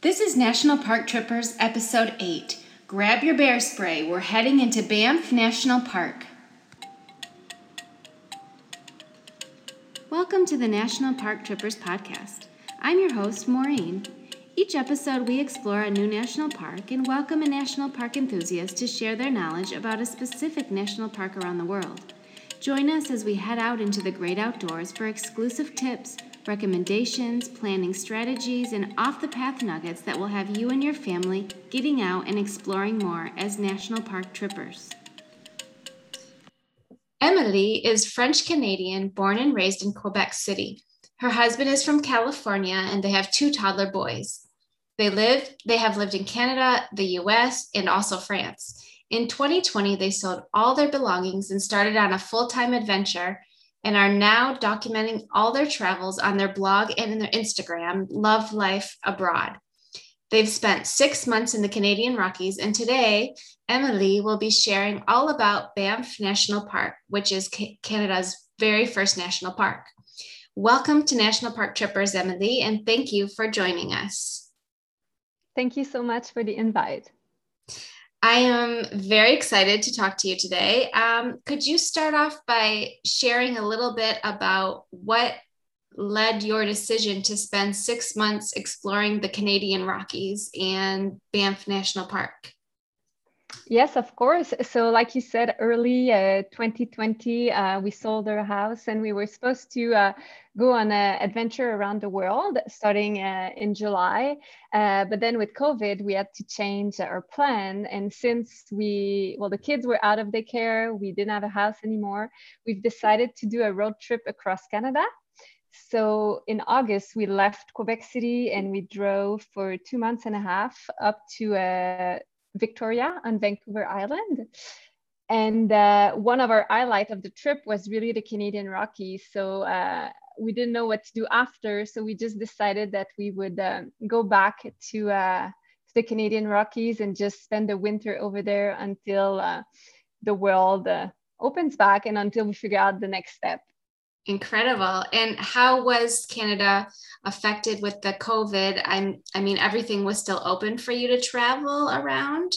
This is National Park Trippers, Episode 8. Grab your bear spray. We're heading into Banff National Park. Welcome to the National Park Trippers podcast. I'm your host, Maureen. Each episode, we explore a new national park and welcome a national park enthusiast to share their knowledge about a specific national park around the world. Join us as we head out into the great outdoors for exclusive tips, recommendations, planning strategies, and off the path nuggets that will have you and your family getting out and exploring more as national park trippers. Emily is French Canadian, born and raised in Quebec City. Her husband is from California and they have two toddler boys. They live they have lived in Canada, the US, and also France. In 2020, they sold all their belongings and started on a full-time adventure and are now documenting all their travels on their blog and in their Instagram, Love Life Abroad. They've spent six months in the Canadian Rockies, and today Emily will be sharing all about Banff National Park, which is Canada's very first national park. Welcome to National Park Trippers, Emily, and thank you for joining us. Thank you so much for the invite. I am very excited to talk to you today. Um, could you start off by sharing a little bit about what led your decision to spend six months exploring the Canadian Rockies and Banff National Park? Yes, of course. So, like you said, early uh, 2020, uh, we sold our house and we were supposed to uh, go on an adventure around the world starting uh, in July. Uh, but then with COVID, we had to change our plan. And since we, well, the kids were out of daycare, we didn't have a house anymore, we've decided to do a road trip across Canada. So in August, we left Quebec City and we drove for two months and a half up to uh, Victoria on Vancouver Island. And uh, one of our highlights of the trip was really the Canadian Rockies. So uh, we didn't know what to do after. So we just decided that we would uh, go back to, uh, the Canadian Rockies and just spend the winter over there until uh, the world uh, opens back and until we figure out the next step. Incredible. And how was Canada affected with the COVID? I'm, I mean, everything was still open for you to travel around?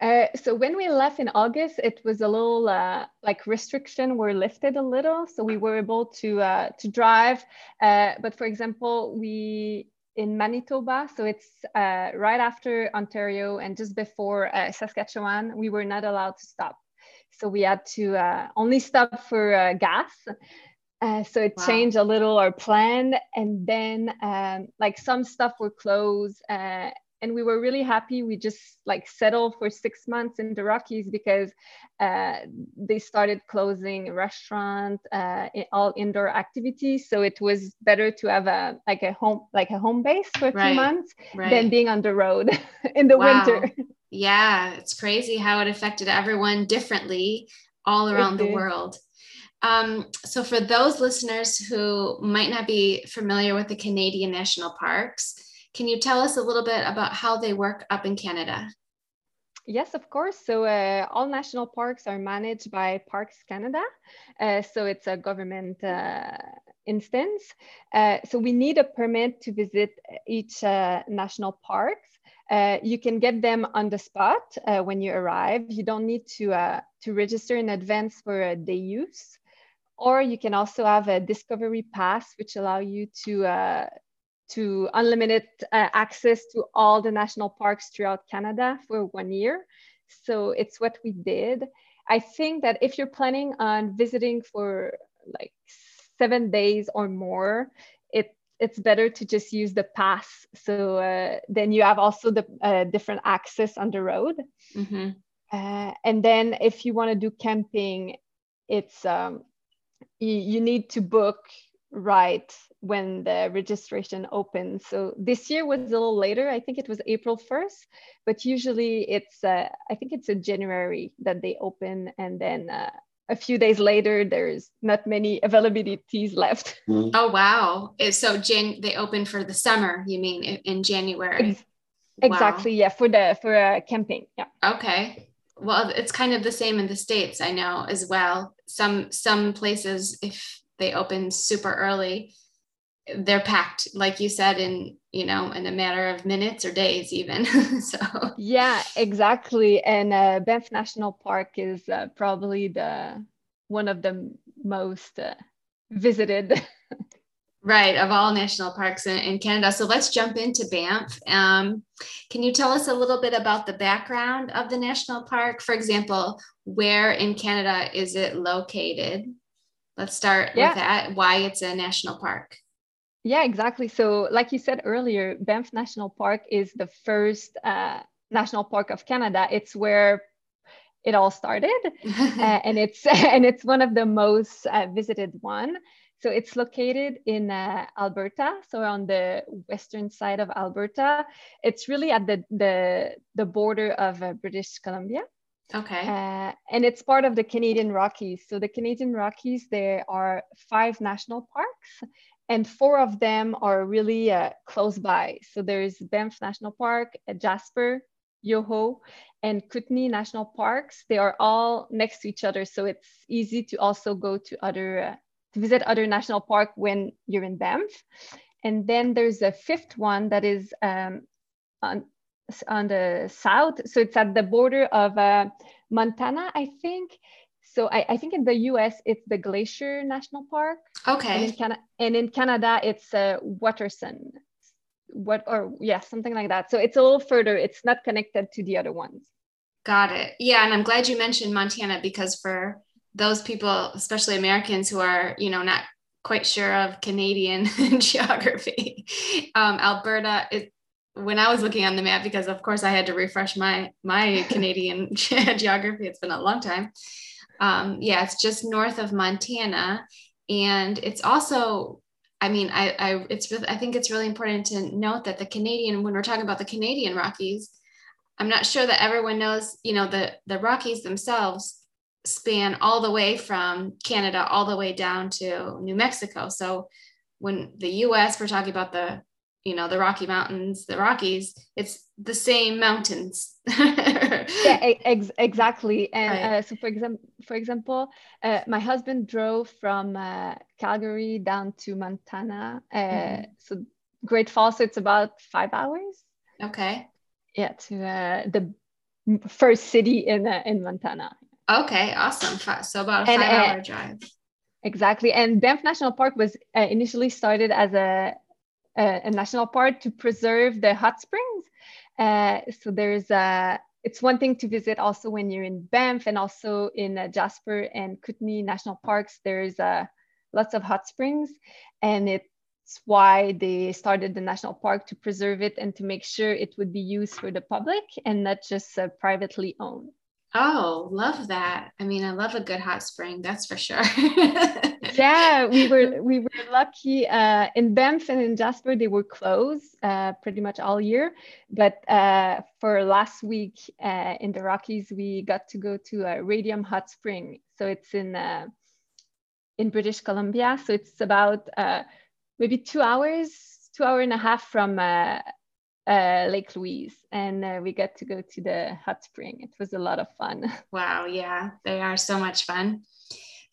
Uh, so when we left in August, it was a little uh, like restriction were lifted a little, so we were able to uh, to drive. Uh, but for example, we in Manitoba, so it's uh, right after Ontario and just before uh, Saskatchewan, we were not allowed to stop. So we had to only stop for gas. Uh, so it wow. changed a little our plan, and then um, like some stuff were closed, uh, and we were really happy. We just like settled for six months in the Rockies because uh, they started closing restaurants, uh, all indoor activities. So it was better to have a like a home like a home base for a right. few months right. than being on the road in the wow. winter. Yeah, it's crazy how it affected everyone differently all around the world. Um, so, for those listeners who might not be familiar with the Canadian national parks, can you tell us a little bit about how they work up in Canada? Yes, of course. So uh, all national parks are managed by Parks Canada. Uh, so it's a government uh, instance. Uh, so we need a permit to visit each uh, national park. Uh, you can get them on the spot when you arrive. You don't need to, to register in advance for a day use. Or you can also have a discovery pass, which allow you to, uh, to unlimited uh, access to all the national parks throughout Canada for one year. So it's what we did. I think that if you're planning on visiting for like seven days or more, it it's better to just use the pass. So uh, then you have also the uh, different access on the road. Mm-hmm. Uh, and then if you want to do camping, it's um, you, you need to book right when the registration opens. So this year was a little later. I think it was April 1st, but usually it's, uh, I think it's in January that they open. And then uh, a few days later, there's not many availabilities left. Mm-hmm. Oh, wow. So Jan- they open for the summer, you mean in January? Exactly. Wow. Yeah. For the, for uh, camping. Yeah. Okay well it's kind of the same in the states i know as well some some places if they open super early they're packed like you said in you know in a matter of minutes or days even. So yeah exactly. And uh, banff national park is uh, probably the one of the most uh, visited. Right of all national parks in, in, canada. So let's jump into banff. Um, can you tell us a little bit about the background of the national park? For example where in canada is it located? Let's start yeah. with that why it's a national park yeah, exactly. So, like you said earlier, Banff National Park is the first uh, national park of Canada. It's where it all started, uh, and it's and it's one of the most uh, visited one. So it's located in uh, Alberta, so on the western side of Alberta. It's really at the the, the border of uh, British Columbia. Okay. Uh, and it's part of the Canadian Rockies. So the Canadian Rockies, there are five national parks, and four of them are really uh, close by. So there's Banff National Park, uh, Jasper, Yoho, and Kootenay National Parks. They are all next to each other, so it's easy to also go to other uh, to visit other national park when you're in Banff. And then there's a fifth one that is um, on on the south, so it's at the border of uh, Montana, I think, so I, I, think in the US it's the Glacier National Park. Okay. And in, Can- and in Canada it's uh, Waterson. What or yeah, something like that. So it's a little further. It's not connected to the other ones. Got it. Yeah, and I'm glad you mentioned Montana because for those people, especially Americans who are, you know, not quite sure of Canadian geography, um, Alberta it, when I was looking on the map, because of course I had to refresh my my Canadian geography. It's been a long time um, yeah, it's just north of Montana, and it's also I mean, I, I it's I think it's really important to note that the Canadian, when we're talking about the Canadian Rockies, I'm not sure that everyone knows, you know, the the Rockies themselves span all the way from Canada all the way down to New Mexico. So when the US, we're talking about the you know the rocky mountains the rockies it's the same mountains yeah ex- exactly. And right. uh, so for example for example uh, my husband drove from uh, calgary down to montana uh, mm-hmm. so great falls so it's about five hours. Okay. Yeah to uh, the first city in uh, in montana. Okay awesome. So about a five and, hour drive. exactly. And banff national park was initially started as a a, a national park to preserve the hot springs. Uh, so there's a, it's one thing to visit also when you're in Banff and also in uh, Jasper and Kootenay National Parks. There's uh, lots of hot springs and it's why they started the national park to preserve it and to make sure it would be used for the public and not just uh, privately owned. Oh, love that. I mean, I love a good hot spring, that's for sure. yeah, we were we were lucky uh, in Banff and in Jasper they were closed uh, pretty much all year, but uh, for last week uh, in the Rockies we got to go to a Radium Hot Spring. So it's in uh, in British Columbia. So it's about uh, maybe two hours, two hour and a half from uh, Lake Louise, and uh, we got to go to the hot spring. It was a lot of fun. Wow, yeah, they are so much fun.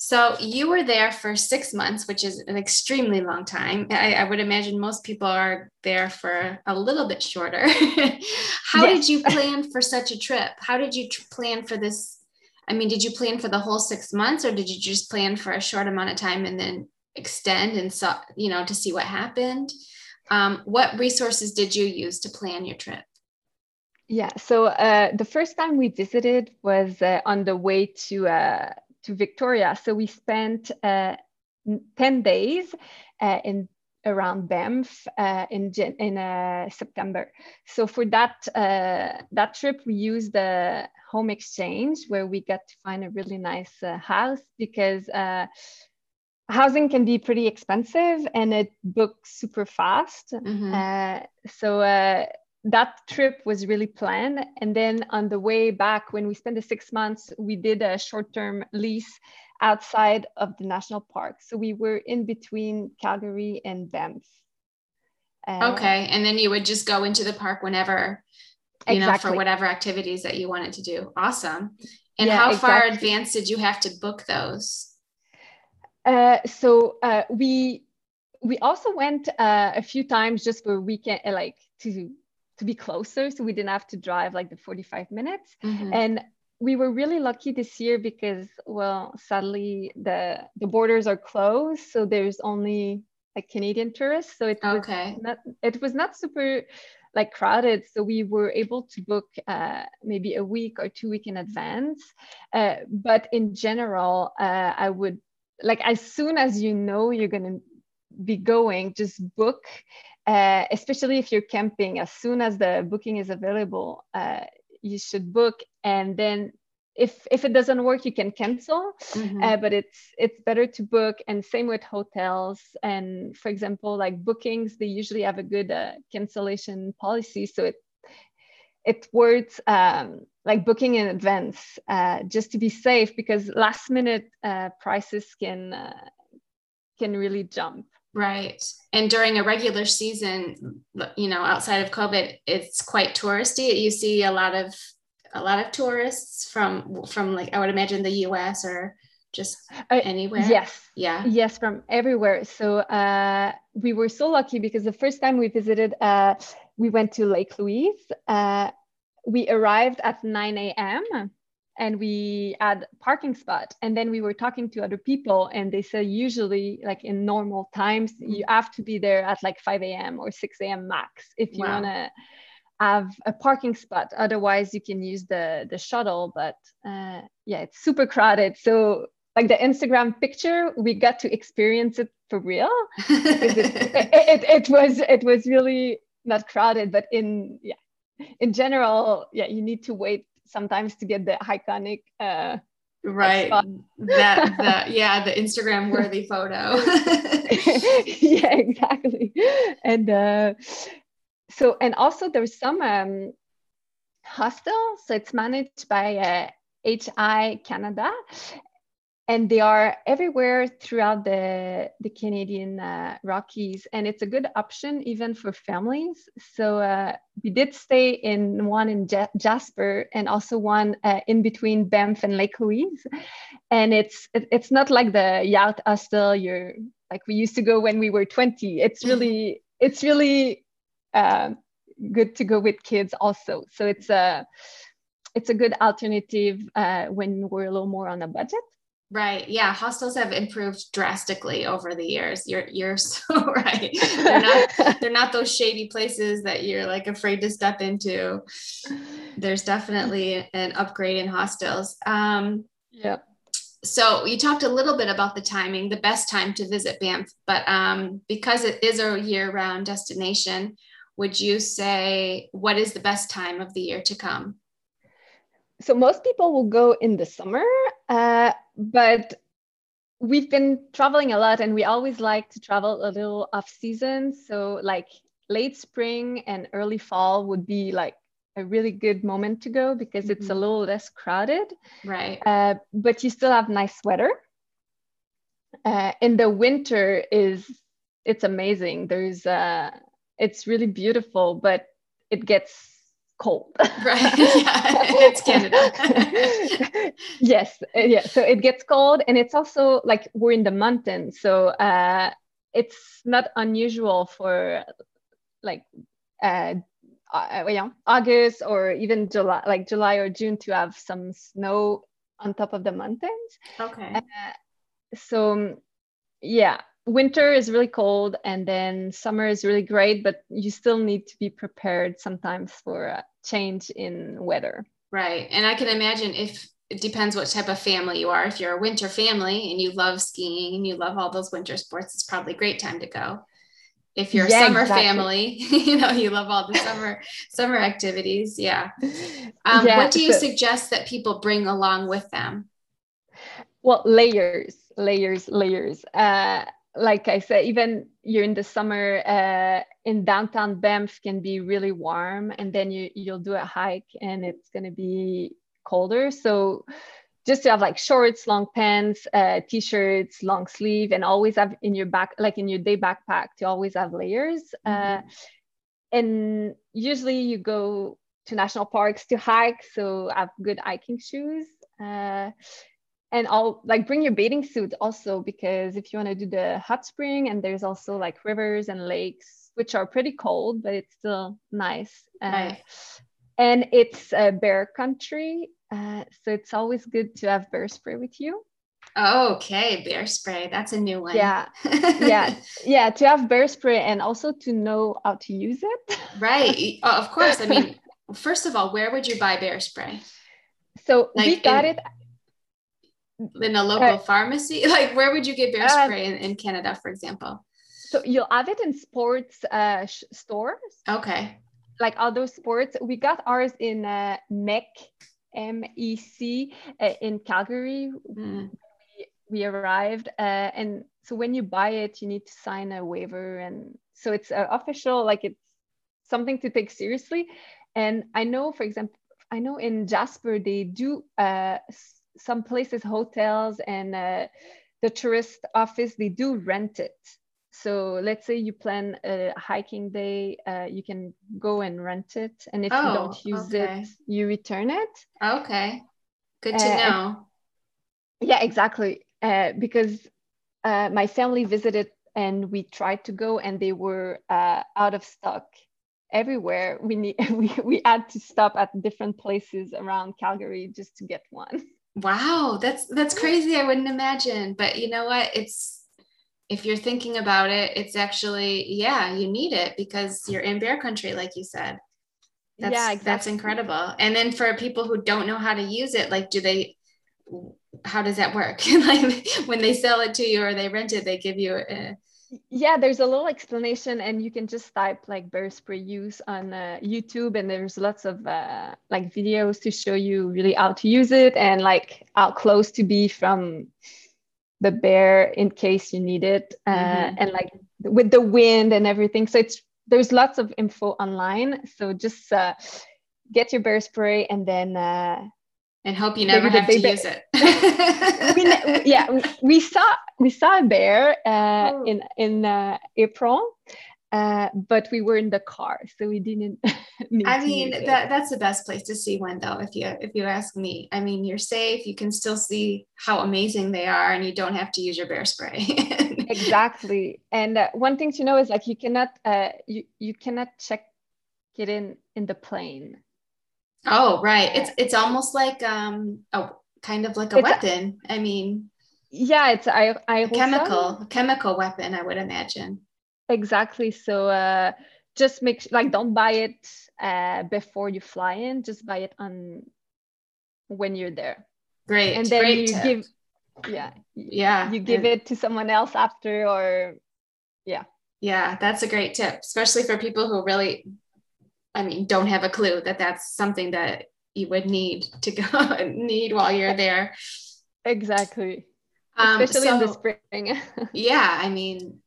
So you were there for six months, which is an extremely long time. I, I would imagine most people are there for a little bit shorter. How yes. did you plan for such a trip? How did you tr- plan for this? I mean, did you plan for the whole six months, or did you just plan for a short amount of time and then extend and so you know to see what happened? Um, what resources did you use to plan your trip? Yeah, so uh, the first time we visited was uh, on the way to uh, to Victoria. So we spent uh, ten days uh, in around Banff uh, in in September. So for that that trip, we used the home exchange where we got to find a really nice house because housing can be pretty expensive and it books super fast. Mm-hmm. Uh, so uh, that trip was really planned. And then on the way back, when we spent the six months, we did a short term lease outside of the national park. So we were in between Calgary and Banff. Uh, okay. And then you would just go into the park whenever, you exactly. know, for whatever activities that you wanted to do. Awesome. And yeah, how far exactly. advanced did you have to book those? Uh, so uh, we we also went uh, a few times just for weekend, like to to be closer, so we didn't have to drive like the 45 minutes. Mm-hmm. And we were really lucky this year because, well, sadly the the borders are closed, so there's only like Canadian tourists. So it okay. was not it was not super like crowded. So we were able to book uh, maybe a week or two week in advance. Uh, but in general, uh, I would like as soon as you know you're gonna be going, just book. Uh, especially if you're camping, as soon as the booking is available, uh, you should book and then if if it doesn't work you can cancel mm-hmm. uh, but it's it's better to book and same with hotels and for example like bookings they usually have a good uh, cancellation policy so it it worth um, like booking in advance uh, just to be safe because last minute uh, prices can uh, can really jump right and during a regular season you know outside of covid it's quite touristy you see a lot of a lot of tourists from from like I would imagine the U.S. or just uh, anywhere. Yes. Yeah. Yes, from everywhere. So uh, we were so lucky because the first time we visited, uh, we went to Lake Louise. Uh, we arrived at 9 a.m. and we had parking spot. And then we were talking to other people, and they said usually, like in normal times, you have to be there at like 5 a.m. or 6 a.m. max if you wow. want to have a parking spot otherwise you can use the the shuttle but uh, yeah it's super crowded so like the instagram picture we got to experience it for real it, it, it, it, was it was really not crowded but in yeah. In general yeah you need to wait sometimes to get the iconic uh right. that the yeah the instagram worthy photo. Yeah exactly. And uh so and also there's some um, hostels so it's managed by uh, hi canada and they are everywhere throughout the, the Canadian uh, Rockies. And it's a good option even for families. So uh, we did stay in one in J- Jasper and also one uh, in between Banff and Lake Louise. And it's it, it's not like the yacht hostel you're like we used to go when we were 20. It's really it's really uh, good to go with kids also. So it's a it's a good alternative uh, when we're a little more on a budget. Right. Yeah. Hostels have improved drastically over the years. You're you're so right. They're not they're not those shady places that you're like afraid to step into. There's definitely an upgrade in hostels. Um, yeah. So you talked a little bit about the timing, the best time to visit Banff, but um, because it is a year-round destination, would you say what is the best time of the year to come? So most people will go in the summer, uh, but we've been traveling a lot and we always like to travel a little off season. So like late spring and early fall would be like a really good moment to go because mm-hmm. it's a mm-hmm. little less crowded. Right. Uh, but you still have nice weather. Uh, in the winter is it's amazing. There's uh, it's really beautiful, but it gets cold. right. Yeah. it's Canada. yes. Uh, yeah. So it gets cold, and it's also like we're in the mountains, so uh, it's not unusual for like uh, uh, yeah, August or even July, like July or June, to have some snow on top of the mountains. Okay. Uh, so yeah, winter is really cold and then summer is really great but you still need to be prepared sometimes for a change in weather. Right. And i can imagine if it depends what type of family you are. If you're a winter family and you love skiing and you love all those winter sports it's probably a great time to go. If you're yeah, a summer exactly. family you know you love all the summer summer activities. Yeah. Um, yeah what do you so, suggest that people bring along with them? Well layers layers layers. Uh, like I said, even you're in the summer uh, in downtown Banff can be really warm, and then you you'll do a hike and it's gonna be colder. So just to have like shorts, long pants, uh, t-shirts, long sleeve, and always have in your back, like in your day backpack, to always have layers. Uh, mm-hmm. Uh, and usually you go to national parks to hike, so have good hiking shoes. Uh, and I'll like bring your bathing suit also because if you want to do the hot spring and there's also like rivers and lakes which are pretty cold but it's still nice uh, and it's a bear country uh, so it's always good to have bear spray with you okay, bear spray. That's a new one. yeah yeah yeah to have bear spray and also to know how to use it right. Oh, of course. I mean, first of all, where would you buy bear spray? so we got in- it In a local Uh, pharmacy? Like, where would you get bear Uh, spray in, in Canada, for example? so you'll have it in sports uh, sh- stores Okay. like outdoor sports. We got ours in uh, MEC, M-E-C, uh, in Calgary. Mm. We arrived, uh, and so when you buy it, you need to sign a waiver, and so it's uh, official. Like it's something to take seriously. And I know, for example, I know in Jasper they do uh, some places, hotels, and uh, the tourist office they do rent it. So let's say you plan a hiking day, uh, you can go and rent it, and if you Oh, don't use okay. it, you return it. Okay. Good to Uh, know. Yeah, exactly. Uh, because uh, my family visited and we tried to go, and they were uh, out of stock everywhere. We need we, we had to stop at different places around Calgary just to get one. Wow, that's that's crazy. I wouldn't imagine. But you know what? It's if you're thinking about it, it's actually yeah, you need it because you're in bear country, like you said. That's, yeah, That's incredible. And then for people who don't know how to use it, like, do they? How does that work? like when they sell it to you or they rent it, they give you a, yeah there's a little explanation and you can just type like bear spray use on uh, youtube and there's lots of uh, like videos to show you really how to use it and like how close to be from the bear in case you need it uh, Mhm. and like with the wind and everything so it's there's lots of info online so just uh, get your bear spray and then uh, and hope you never have to baby- use it. we, ne- yeah we, we saw we saw a bear uh, Oh. in in uh, April, uh, but we were in the car, so we didn't. I mean that that's the best place to see one though if you if you ask me. I mean you're safe, you can still see how amazing they are and you don't have to use your bear spray. exactly. And uh, one thing to know is like you cannot uh, you you cannot check it in in the plane. Oh, right. It's it's almost like um oh kind of like a It's weapon. I mean Yeah, it's I I a chemical, a chemical weapon, I would imagine. Exactly. So uh, just make like don't buy it uh, before you fly in. Just buy it on when you're there. Great. and then great you tip. give yeah yeah. you give and- it to someone else after or yeah. Yeah, that's a great tip, especially for people who really, I mean, don't have a clue that that's something that you would need to go need while you're there. exactly Um, especially in the spring Yeah, I mean,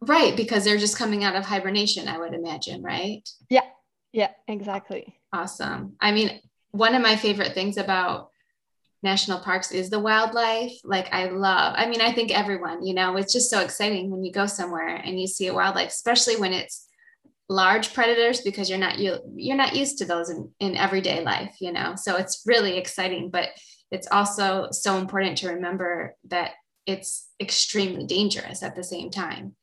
right, because they're just coming out of hibernation, I would imagine, right? Yeah, yeah exactly Awesome. I mean, one of my favorite things about national parks is the wildlife. Like, I love, I mean, I think everyone, you know, it's just so exciting when you go somewhere and you see a wildlife, especially when it's large predators because you're not you you're not used to those in, in everyday life you know? So it's really exciting but it's also so important to remember that it's extremely dangerous at the same time.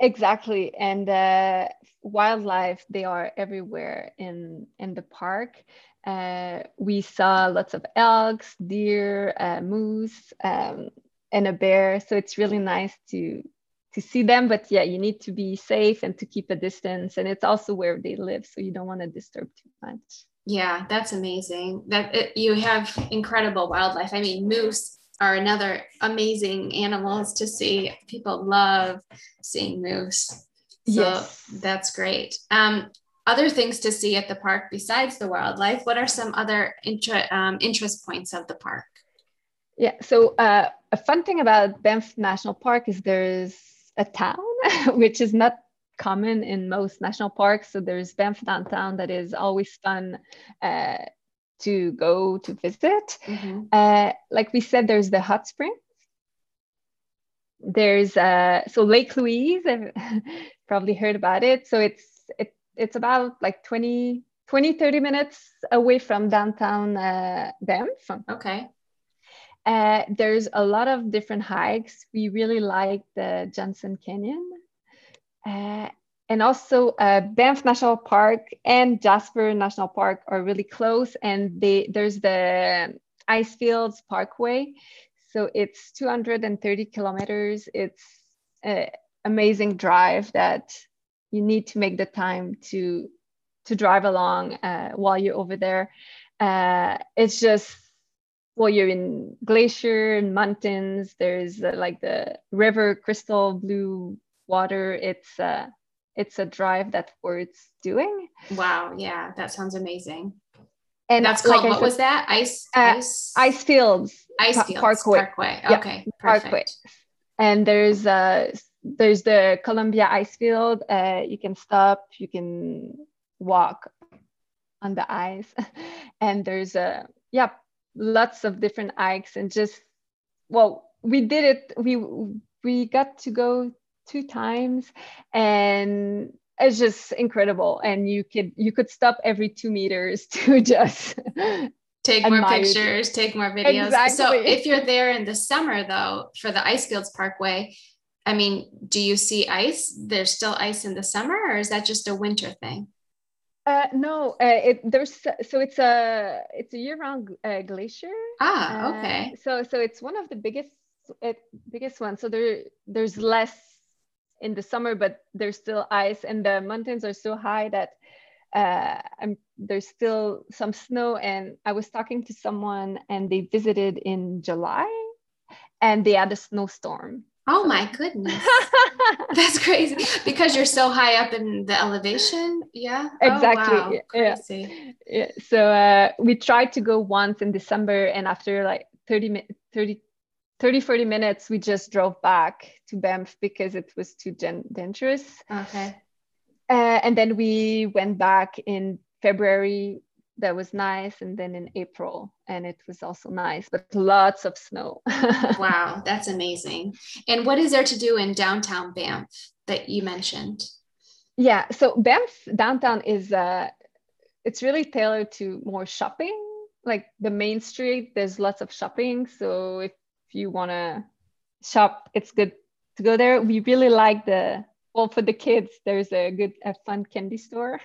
Exactly. And uh, wildlife they are everywhere in in the park. Uh, we saw lots of elks deer uh, moose um, and a bear. So it's really nice to to see them but yeah you need to be safe and to keep a distance and it's also where they live so you don't want to disturb too much Yeah, that's amazing. That it, you have incredible wildlife. I mean, moose are another amazing animals to see. People love seeing moose. So Yes. that's great. Um, other things to see at the park besides the wildlife. What are some other um, interest points of the park? Yeah. So uh, a fun thing about Banff National Park is there's a town, which is not common in most national parks. So there's Banff downtown that is always fun uh, to go to visit. Mhm. Uh, like we said, there's the hot spring. There's uh, so Lake Louise. I've probably heard about it. So it's it, it's about like 20, 20, 30 minutes away from downtown uh, Banff. Okay. Uh, there's a lot of different hikes. We really like the Johnson Canyon. Uh, and also uh, Banff National Park and Jasper National Park are really close. And they, there's the Icefields Parkway. So it's 230 kilometers. It's an amazing drive that you need to make the time to to drive along uh, while you're over there. Uh, it's just well, you're in glacier and mountains. There's uh, like the river, crystal blue water. It's uh, it's a drive that's worth doing. Wow, yeah, that sounds amazing. And that's called like what said, was that? Ice uh, ice ice fields. Ice fields Parkway. Parkway. Okay, yeah, Parkway. And there's uh there's the Columbia ice field. Uh, you can stop. You can walk on the ice, and there's a yeah lots of different hikes and just well we did it we we got to go two times and it's just incredible. And you could you could stop every two meters to just take more pictures take more videos. Exactly. so if you're there in the summer though for the icefields parkway i mean do you see ice? There's still ice in the summer or is that just a winter thing uh, no, uh, it, there's so it's a it's a year-round uh, glacier. Ah, uh, okay. so so it's one of the biggest it, biggest ones. So there there's less in the summer, but there's still ice, and the mountains are so high that uh, I'm, there's still some snow. And I was talking to someone, and they visited in July, and they had a snowstorm. Oh my goodness. That's crazy because you're so high up in the elevation. Yeah. Exactly. Oh, wow. yeah. yeah. So uh, we tried to go once in December and after like 30, 30, 30, 40 minutes, we just drove back to Banff because it was too dangerous. Okay. Uh, and then we went back in February that was nice and then in april and it was also nice but lots of snow. Wow that's amazing. And what is there to do in downtown banff that you mentioned? Yeah so banff downtown is uh it's really tailored to more shopping. Like the main street there's lots of shopping so if you want to shop it's good to go there. We really like the well for the kids there's a good a fun candy store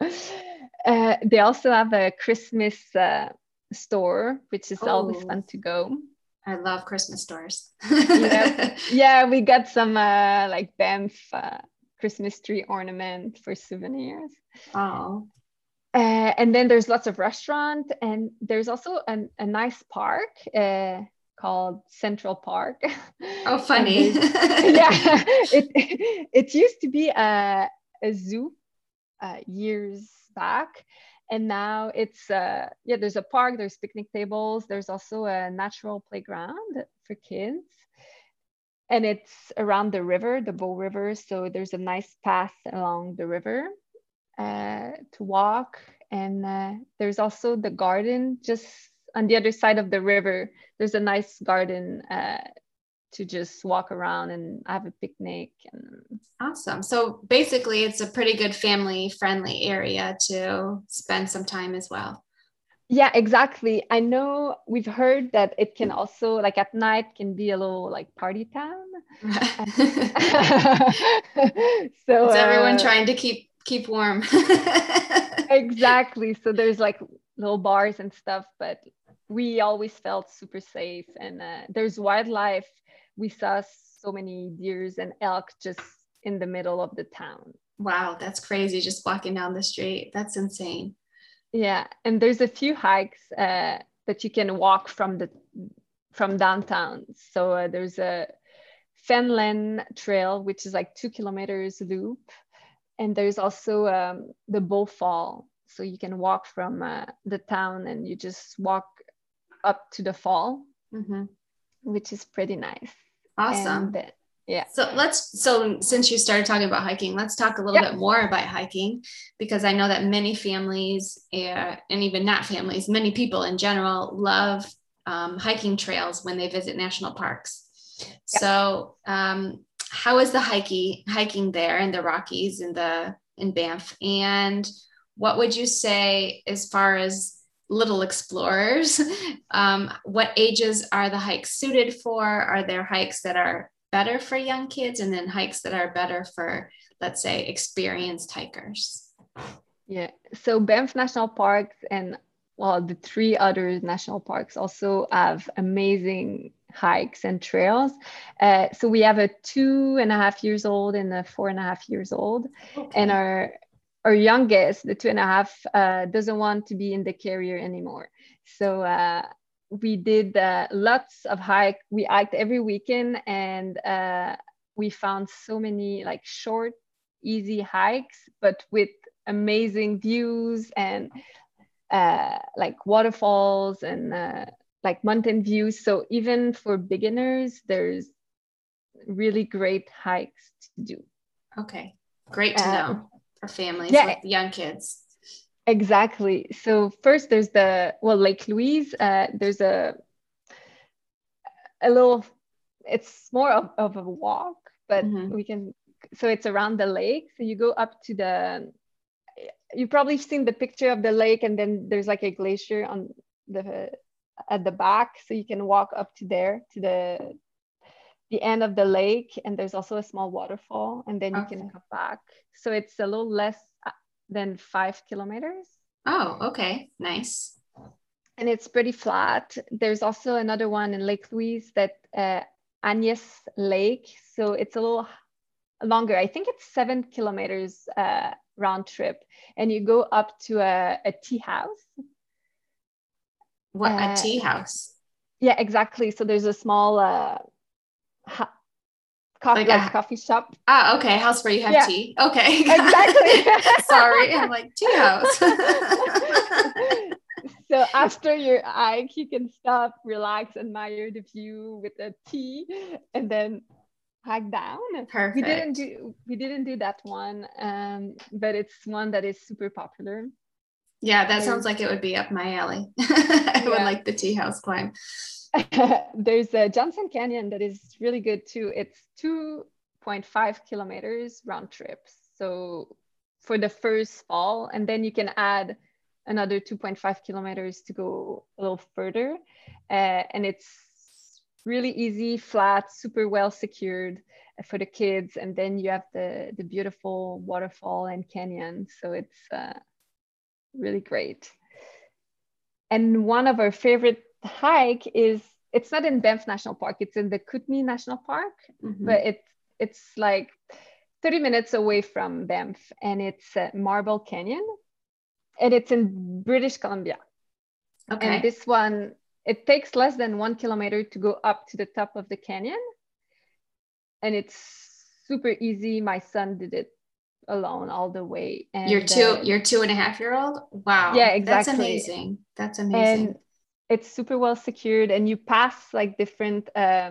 uh, they also have a Christmas uh, store, which is oh. always fun to go. I love Christmas stores. yeah. yeah, we got some uh, like Banff uh, Christmas tree ornament for souvenirs. Oh. Uh, and then there's lots of restaurant and there's also an, a nice park uh, called Central Park. Oh, funny. yeah, it, it used to be a, a zoo uh, years back. And now it's uh yeah there's a park there's picnic tables there's also a natural playground for kids. And it's around the river the bow river so there's a nice path along the river uh, to walk. And uh, there's also the garden just on the other side of the river. There's a nice garden uh, to just walk around and have a picnic and awesome. So basically it's a pretty good family friendly area to spend some time as well. Yeah exactly. I know we've heard that it can also like at night can be a little like party town. So it's everyone uh, trying to keep keep warm? Exactly. So there's like little bars and stuff but we always felt super safe and uh, there's wildlife we saw so many deers and elk just in the middle of the town. Wow, that's crazy. Just walking down the street. That's insane. Yeah, and there's a few hikes uh, that you can walk from the from downtown. So uh, there's a Fenland Trail, which is like two kilometers loop, and there's also um, the Bow Fall. So you can walk from uh, the town and you just walk up to the fall, mm-hmm. which is pretty nice. Awesome. And, yeah. So let's so since you started talking about hiking, let's talk a little bit more about hiking because I know that many families uh, and even not families, many people in general love um, hiking trails when they visit national parks. So um, how is the hiking hiking there in the Rockies in the in Banff and what would you say as far as little explorers. Um, what ages are the hikes suited for? Are there hikes that are better for young kids and then hikes that are better for, let's say, experienced hikers? Yeah, so Banff National Parks and well, the three other national parks also have amazing hikes and trails. Uh, so we have a two and a half years old and a four and a half years old, okay. and our our youngest, the two and a half, uh, doesn't want to be in the carrier anymore. So uh, we did uh, lots of hike. We hiked every weekend, and uh, we found so many like short, easy hikes, but with amazing views and uh, like waterfalls and uh, like mountain views. So even for beginners, there's really great hikes to do. Okay, great to know for families yeah, with young kids. Exactly. So first, there's the well Lake Louise. Uh, there's a a little. It's more of, of a walk, but mm-hmm. we can. So it's around the lake. So you go up to the. You've probably seen the picture of the lake, and then there's like a glacier on the at the back, so you can walk up to there to the the end of the lake, and there's also a small waterfall, and then you okay. can come back. So it's a little less uh, than five kilometers. Oh, okay, nice. And it's pretty flat. There's also another one in Lake Louise that uh, Agnes Lake. So it's a little longer. I think it's seven kilometers uh, round trip, and you go up to a, a tea house. What uh, a tea house? Yeah, exactly. So there's a small uh, ha- coffee, like, like a, coffee shop. Ah, okay. House where you have yeah. tea. Okay. Exactly. Sorry. I'm like, tea house. so after your hike, you can stop, relax, admire the view with a tea, and then hike down. Perfect. We didn't do we didn't do that one, um, but it's one that is super popular. Yeah, that sounds like it would be up my alley. I yeah. would like the tea house climb. there's a Johnson Canyon that is really good too. It's 2.5 kilometers round trip. So for the first fall, and then you can add another 2.5 kilometers to go a little further. Uh, and it's really easy, flat, super well secured for the kids. And then you have the, the beautiful waterfall and canyon. So it's uh, really great. And one of our favorite hike is it's not in Banff National Park. It's in the Kootenay National Park, mm-hmm. but it's it's like 30 minutes away from Banff, and it's Marble Canyon, and it's in British Columbia. Okay. And this one, it takes less than one kilometer to go up to the top of the canyon, and it's super easy. My son did it alone all the way. And you're two, uh, you're two and a half year old. Wow. Yeah, exactly. That's amazing. That's amazing. And it's super well secured and you pass like different uh,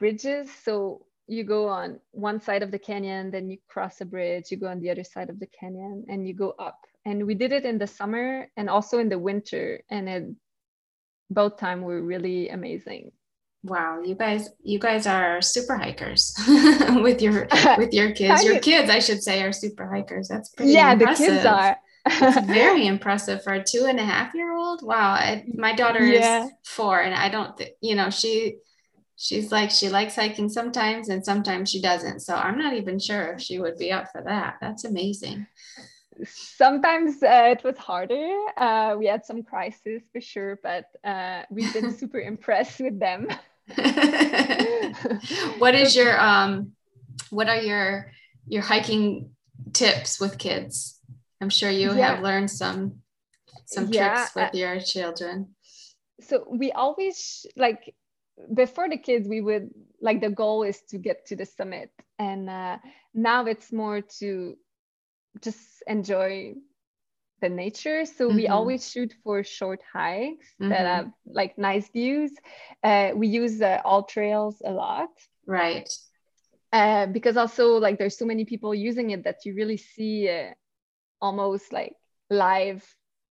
bridges. So you go on one side of the canyon then you cross a bridge you go on the other side of the canyon and you go up. And we did it in the summer and also in the winter and it both time were really amazing. Wow you guys you guys are super hikers with your with your kids. Your kids i should say are super hikers. That's pretty yeah impressive. the kids are it's very impressive for a two and a half year old. Wow. I, my daughter yeah. is four and I don't, th- you know, she, she's like, she likes hiking sometimes and sometimes she doesn't. So I'm not even sure if she would be up for that. That's amazing. Sometimes uh, it was harder. Uh, we had some crisis for sure, but uh, we've been super impressed with them. what is your, um, what are your, your hiking tips with kids? I'm sure you yeah. have learned some some yeah. tricks with your children. So we always like before the kids we would like the goal is to get to the summit and uh, now it's more to just enjoy the nature so mm-hmm. we always shoot for short hikes mm-hmm. that have like nice views uh, we use uh, AllTrails a lot right uh, because also like there's so many people using it that you really see uh, almost like live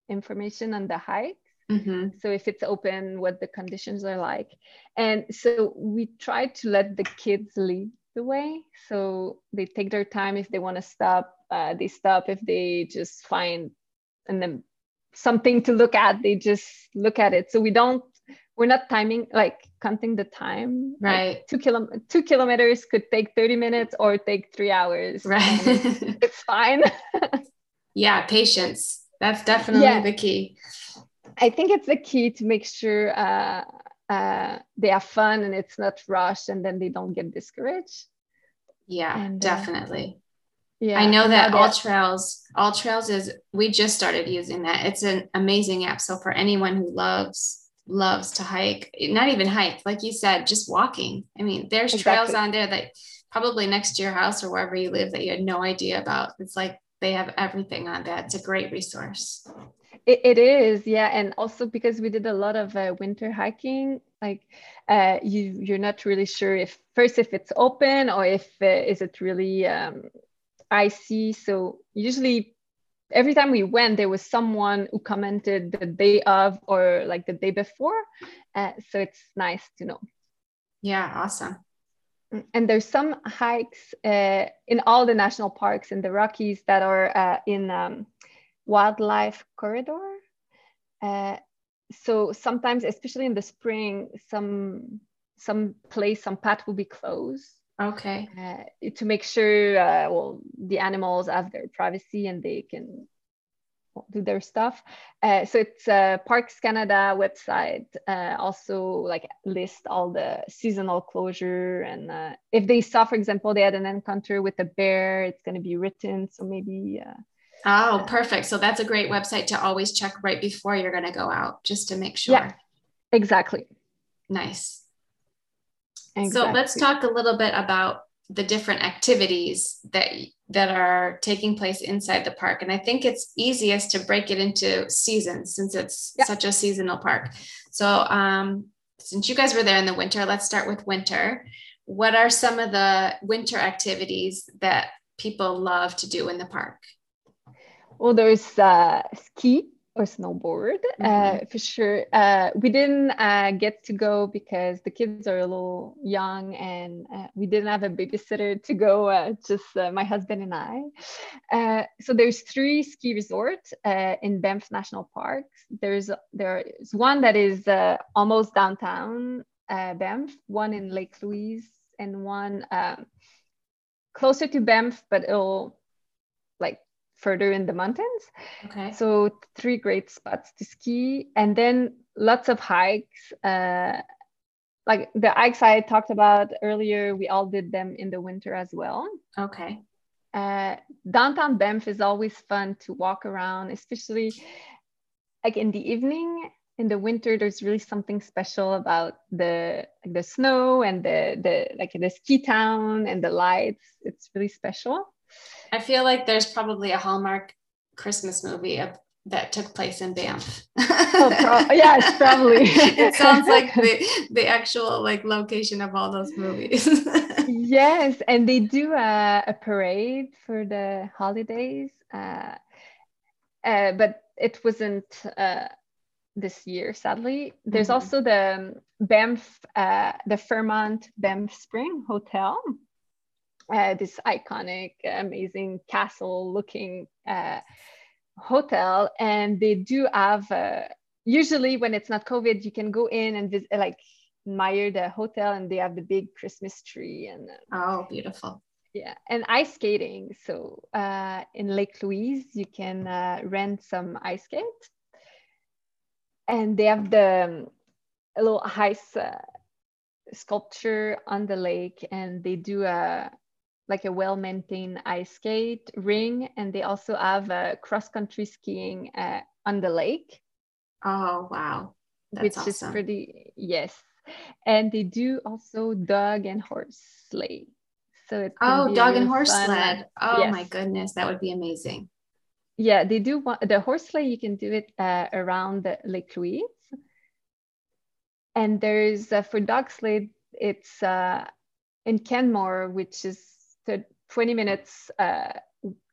information on the hike. Mm-hmm. So if it's open, what the conditions are like. And so we try to let the kids lead the way. So they take their time if they want to stop, uh, they stop if they just find and then something to look at they just look at it so we don't we're not timing like counting the time right like two kilo two kilometers could take 30 minutes or take three hours right it's fine yeah patience. That's definitely yeah. the key. I think it's the key to make sure uh, uh, they have fun and it's not rushed and then they don't get discouraged. Yeah and, uh, definitely. yeah i know that AllTrails all trails is we just started using that. It's an amazing app. So for anyone who loves loves to hike not even hike like you said just walking. I mean there's exactly. trails on there that probably next to your house or wherever you live that you had no idea about. It's like they have everything on that. It's a great resource. It, it is yeah and also because we did a lot of uh, winter hiking like uh, you you're not really sure if first if it's open or if uh, is it really um, icy. So usually every time we went there was someone who commented the day of or like the day before uh, so it's nice to know. Yeah awesome and there's some hikes uh, in all the national parks in the rockies that are uh, in um, wildlife corridor uh, so sometimes especially in the spring some some place some path will be closed Okay. Uh, to make sure, uh, well, the animals have their privacy and they can do their stuff. Uh, so it's uh, Parks Canada website. Uh, also, like list all the seasonal closure and uh, if they saw, for example, they had an encounter with a bear, it's going to be written. So maybe. Uh, oh, perfect. So that's a great website to always check right before you're going to go out, just to make sure. Yeah, exactly. Nice. Exactly. So let's talk a little bit about the different activities that that are taking place inside the park. And i think it's easiest to break it into seasons since it's yep. such a seasonal park. So um, since you guys were there in the winter let's start with winter. What are some of the winter activities that people love to do in the park? Well there's uh, ski or snowboard uh, mm-hmm. uh, for sure. Uh, we didn't uh, get to go because the kids are a little young and uh, we didn't have a babysitter to go, uh, just my husband and I. so there's three ski resorts in Banff National Park. There's there's one that is almost downtown Banff, one in Lake Louise, and one um, closer to Banff, but it'll further in the mountains. Okay. So three great spots to ski, and then lots of hikes. Uh, like the hikes I talked about earlier, we all did them in the winter as well. Okay. Uh, downtown Banff is always fun to walk around, especially like in the evening. In the winter, there's really something special about the like the snow and the the like the ski town and the lights. It's really special. I feel like there's probably a Hallmark Christmas movie of, that took place in Banff. oh, pro- yes, probably. it sounds like the the actual like location of all those movies. yes, and they do a, a, parade for the holidays, uh, uh, but it wasn't uh, this year, sadly. There's mm-hmm. also the Banff, uh, the Fairmont Banff Spring Hotel uh, this iconic, amazing castle looking uh, hotel. And they do have, uh, usually when it's not COVID, you can go in and visit, like admire the hotel and they have the big Christmas tree. and uh, Oh, beautiful. Yeah, and ice skating. So uh, in Lake Louise, you can uh, rent some ice skate. And they have the um, a little ice sculpture on the lake and they do a like a well-maintained ice skate ring, and they also have a cross-country skiing uh, on the lake. Oh wow, That's which awesome. is pretty yes, and they do also dog and horse sleigh. So it's oh, dog and horse fun. sled. Oh yes. my goodness, that would be amazing. Yeah, they do want the horse sleigh. You can do it uh, around Lake Louise, and there's uh, for dog sleigh. It's uh, in Canmore, which is 20 minutes uh,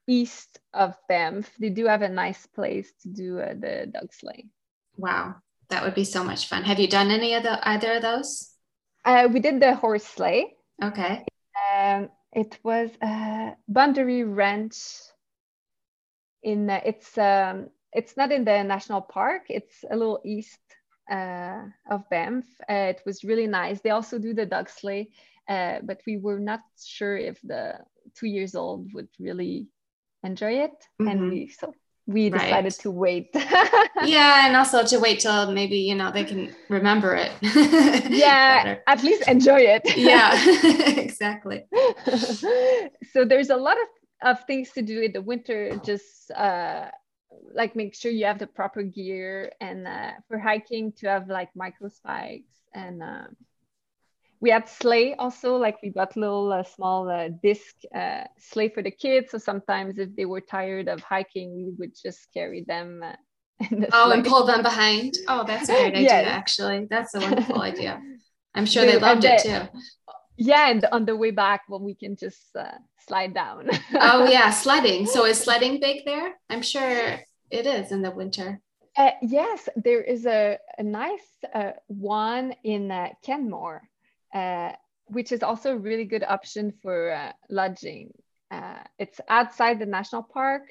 east of Banff. They do have a nice place to do uh, the dog sleigh. Wow, that would be so much fun. Have you done any of the either of those? Uh, we did the horse sleigh. Okay. Um, it was uh, Boundary Ranch. In uh, it's um, it's not in the national park. It's a little east uh, of Banff. Uh, it was really nice. They also do the dog sleigh, uh, but we were not sure if the two years old would really enjoy it, mm-hmm. and we so we decided right. to wait. yeah, and also to wait till maybe you know they can remember it. yeah, at least enjoy it. yeah, exactly. so there's a lot of, of things to do in the winter. Just uh, like make sure you have the proper gear, and uh, for hiking to have like micro spikes and. Uh, we had sleigh also like we got little uh, small uh, disc uh, sleigh for the kids. So sometimes if they were tired of hiking we would just carry them uh, the oh sleigh. and pull them behind. Oh that's a great idea yes. actually. That's a wonderful idea. I'm sure they, they loved it too. Yeah and on the way back well we can just uh, slide down. Oh yeah sledding. So is sledding big there? I'm sure it is in the winter. Uh, yes, there is a, a nice uh, one in uh, Canmore. Uh, which is also a really good option for uh, lodging. Uh, it's outside the national park,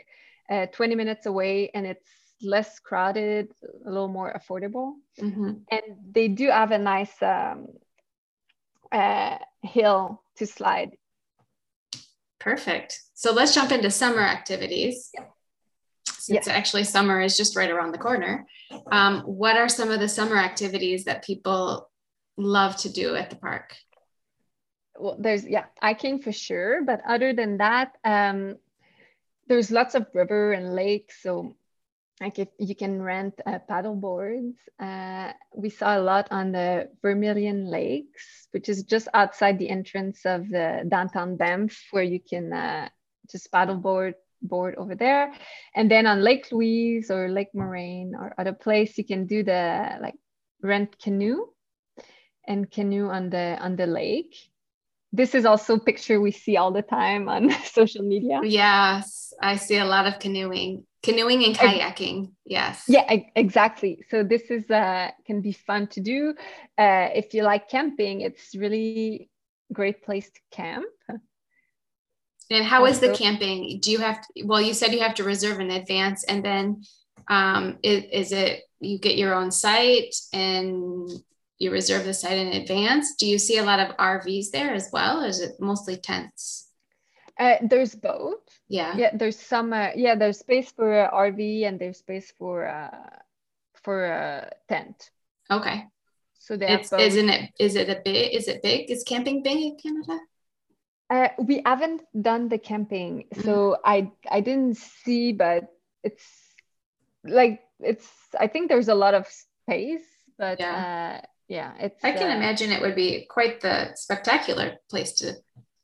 uh, 20 minutes away, and it's less crowded, a little more affordable. Mm-hmm. And they do have a nice um, uh, hill to slide. Perfect. So let's jump into summer activities. Yep. Since actually summer is just right around the corner. Um, what are some of the summer activities that people love to do at the park? Well, there's yeah, hiking for sure, but other than that, um, there's lots of river and lakes. So like if you can rent uh, paddle boards. Uh, we saw a lot on the Vermilion Lakes, which is just outside the entrance of the downtown Banff, where you can uh, just paddle board board over there. And then on Lake Louise or Lake Moraine or other place, you can do the like rent canoe and canoe on the on the lake. This is also a picture we see all the time on social media. Yes i see a lot of canoeing canoeing and kayaking yes. Yeah exactly. So this is uh can be fun to do. Uh if you like camping it's really great place to camp. And how is the camping? Do you have to, well you said you have to reserve in advance and then um is, is it you get your own site and you reserve the site in advance. Do you see a lot of RVs there as well? Or is it mostly tents? Uh, there's both. Yeah. Yeah. There's some. Uh, yeah. There's space for uh, RV and there's space for uh, for a tent. Okay. So they it's, isn't it? Is it a big? Is it big? Is camping big in Canada? Uh, we haven't done the camping, mm-hmm. so I I didn't see, but it's like it's. I think there's a lot of space, but yeah. uh, yeah it's i can uh, imagine it would be quite the spectacular place to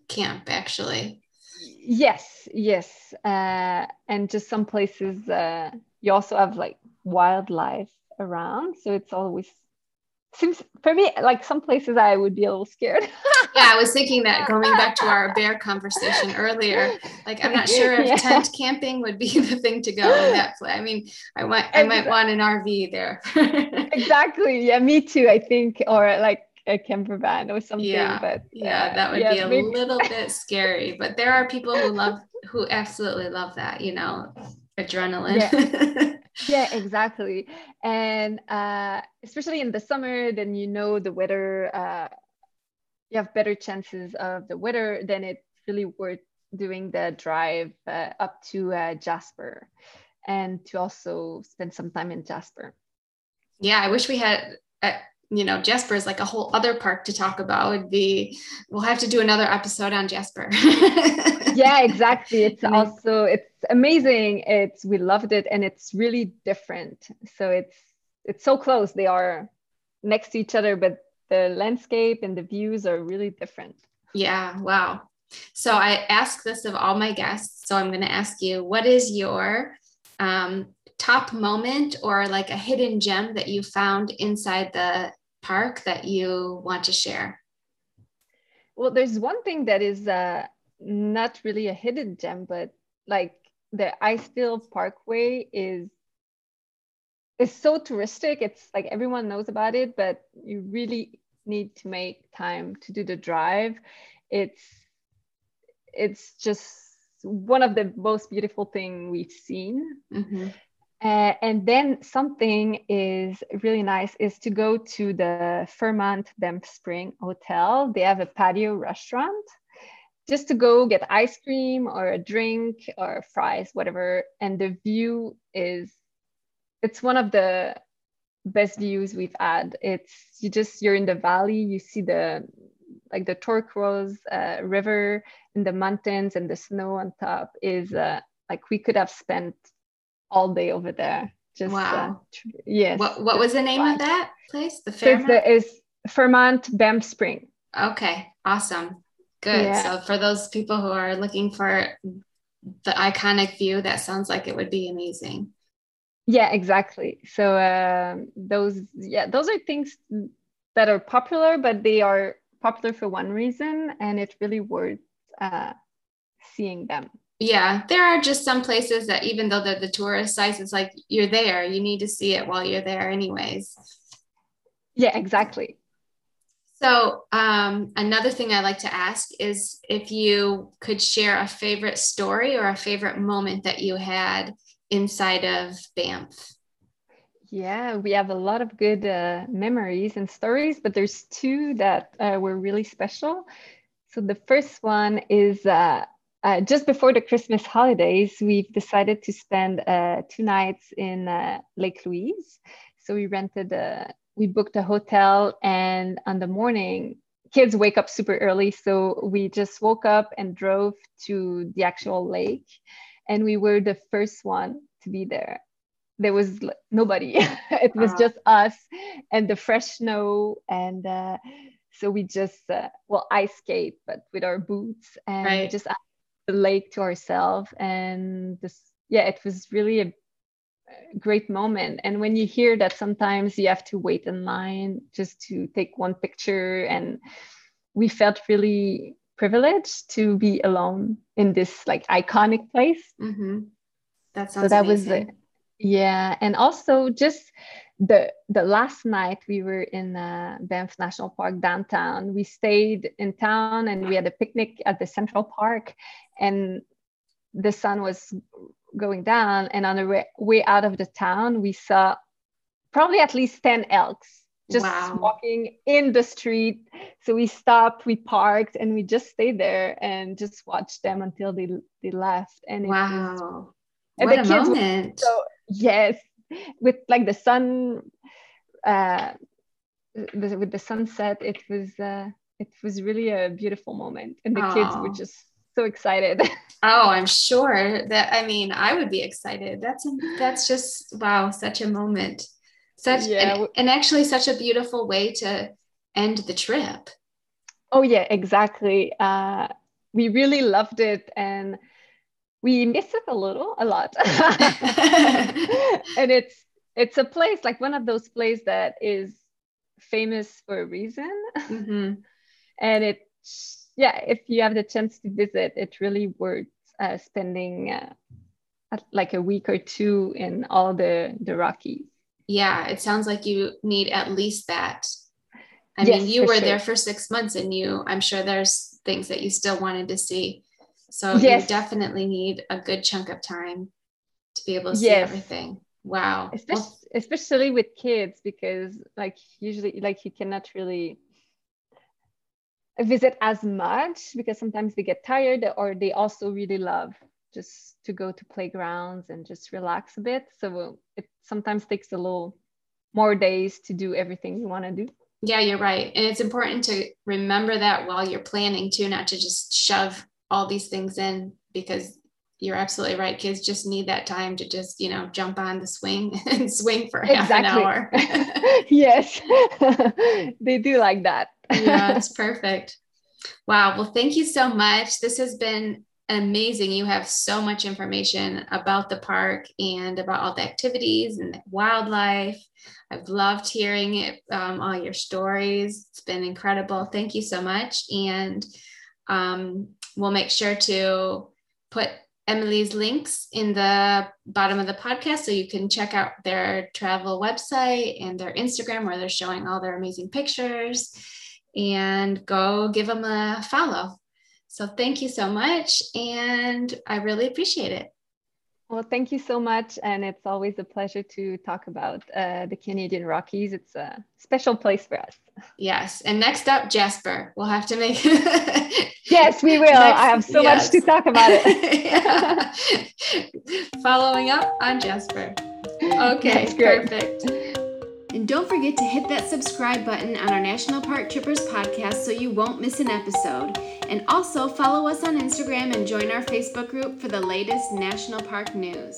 camp actually. Yes yes uh, and just some places uh, you also have like wildlife around so it's always seems for me like some places I would be a little scared. yeah, I was thinking that going back to our bear conversation earlier, like I'm not sure if yeah. tent camping would be the thing to go in that place. I mean, I want I might want an RV there. exactly. Yeah, me too. I think, or like a camper van or something. Yeah, but yeah, uh, that would yeah, be a maybe. little bit scary. But there are people who love who absolutely love that. You know, adrenaline. Yeah. Yeah exactly. And uh, especially in the summer then you know the weather uh, you have better chances of the weather then it's really worth doing the drive uh, up to uh, jasper and to also spend some time in jasper. Yeah i wish we had uh, you know jasper is like a whole other park to talk about. Would be we'll have to do another episode on jasper. Yeah exactly. It's also it's amazing. It's we loved it and it's really different. So it's it's so close. They are next to each other but the landscape and the views are really different. Yeah wow. So i ask this of all my guests so i'm going to ask you what is your um, top moment or like a hidden gem that you found inside the park that you want to share? Well, there's one thing that is uh, not really a hidden gem, but like the Icefield Parkway is is so touristic. It's like everyone knows about it, but you really need to make time to do the drive. It's it's just one of the most beautiful thing we've seen. Mm-hmm. Uh, and then something is really nice is to go to the Fairmont Banff Spring Hotel. They have a patio restaurant just to go get ice cream or a drink or fries, whatever. And the view is, it's one of the best views we've had. It's you just, you're in the valley, you see the, like the turquoise uh, river in the mountains and the snow on top is uh, like we could have spent all day over there. Just uh, wow. Uh, yes. What What was the name of that place? The Fairmont. So the, is Fairmont Banff Spring. Okay. Awesome. Good. Yeah. So for those people who are looking for the iconic view, that sounds like it would be amazing. Yeah, exactly. So um, those, yeah, those are things that are popular, but they are popular for one reason, and it's really worth uh, seeing them yeah there are just some places that even though they're the tourist sites it's like you're there. You need to see it while you're there anyways. Yeah exactly. So um, another thing i like to ask is if you could share a favorite story or a favorite moment that you had inside of banff. Yeah, we have a lot of good uh, memories and stories, but there's two that uh, were really special. So the first one is uh, uh, just before the Christmas holidays, we've decided to spend uh, two nights in uh, Lake Louise. So we rented a, we booked a hotel, and on the morning, kids wake up super early. So we just woke up and drove to the actual lake, and we were the first one to be there. There was nobody. it was just us and the fresh snow and. Uh, so we just uh, well ice skate but with our boots and right. just the lake to ourselves and this yeah it was really a great moment and when you hear that sometimes you have to wait in line just to take one picture and we felt really privileged to be alone in this like iconic place mm-hmm. that sounds so that amazing. was yeah and also just the the last night we were in uh, Banff National Park downtown. We stayed in town and we had a picnic at the Central Park, and the sun was going down. And on the way, way out of the town, we saw probably at least ten elks just wow. walking in the street. So we stopped, we parked, and we just stayed there and just watched them until they they left. And wow, was, and what a moment! So yes, with like the sun uh with the sunset it was uh it was really a beautiful moment. And the kids were just so excited. Oh i'm sure that i mean i would be excited. That's a, that's just wow such a moment. Such yeah. and, and actually such a beautiful way to end the trip. Oh yeah exactly. Uh we really loved it. And we miss it a little a lot. And it's it's a place like one of those places that is famous for a reason. Mm-hmm. and it yeah if you have the chance to visit it's really worth uh, spending uh, like a week or two in all the the rockies. Yeah it sounds like you need at least that. I yes, mean you were sure. there for six months and you i'm sure there's things that you still wanted to see so yes. you definitely need a good chunk of time to be able to see everything. Wow. Especially, well, especially with kids, because like usually like you cannot really visit as much because sometimes they get tired or they also really love just to go to playgrounds and just relax a bit. So it sometimes takes a little more days to do everything you want to do. Yeah, you're right. And it's important to remember that while you're planning too, not to just shove all these things in because you're absolutely right. Kids just need that time to just, you know, jump on the swing and swing for half exactly. an hour. yes, they do like that. yeah, it's perfect. Wow. Well, thank you so much. This has been amazing. You have so much information about the park and about all the activities and wildlife. I've loved hearing it, um, all your stories. It's been incredible. Thank you so much. And um, we'll make sure to put Emily's links in the bottom of the podcast so you can check out their travel website and their Instagram where they're showing all their amazing pictures and go give them a follow. So thank you so much and I really appreciate it. Well, thank you so much. And it's always a pleasure to talk about uh, the Canadian Rockies. It's a special place for us. Yes. And next up, Jasper. We'll have to make. yes, we will. Next, I have so yes. much to talk about it. Following up on Jasper. Okay, perfect. And don't forget to hit that subscribe button on our National Park Trippers podcast so you won't miss an episode. And also follow us on Instagram and join our Facebook group for the latest national park news.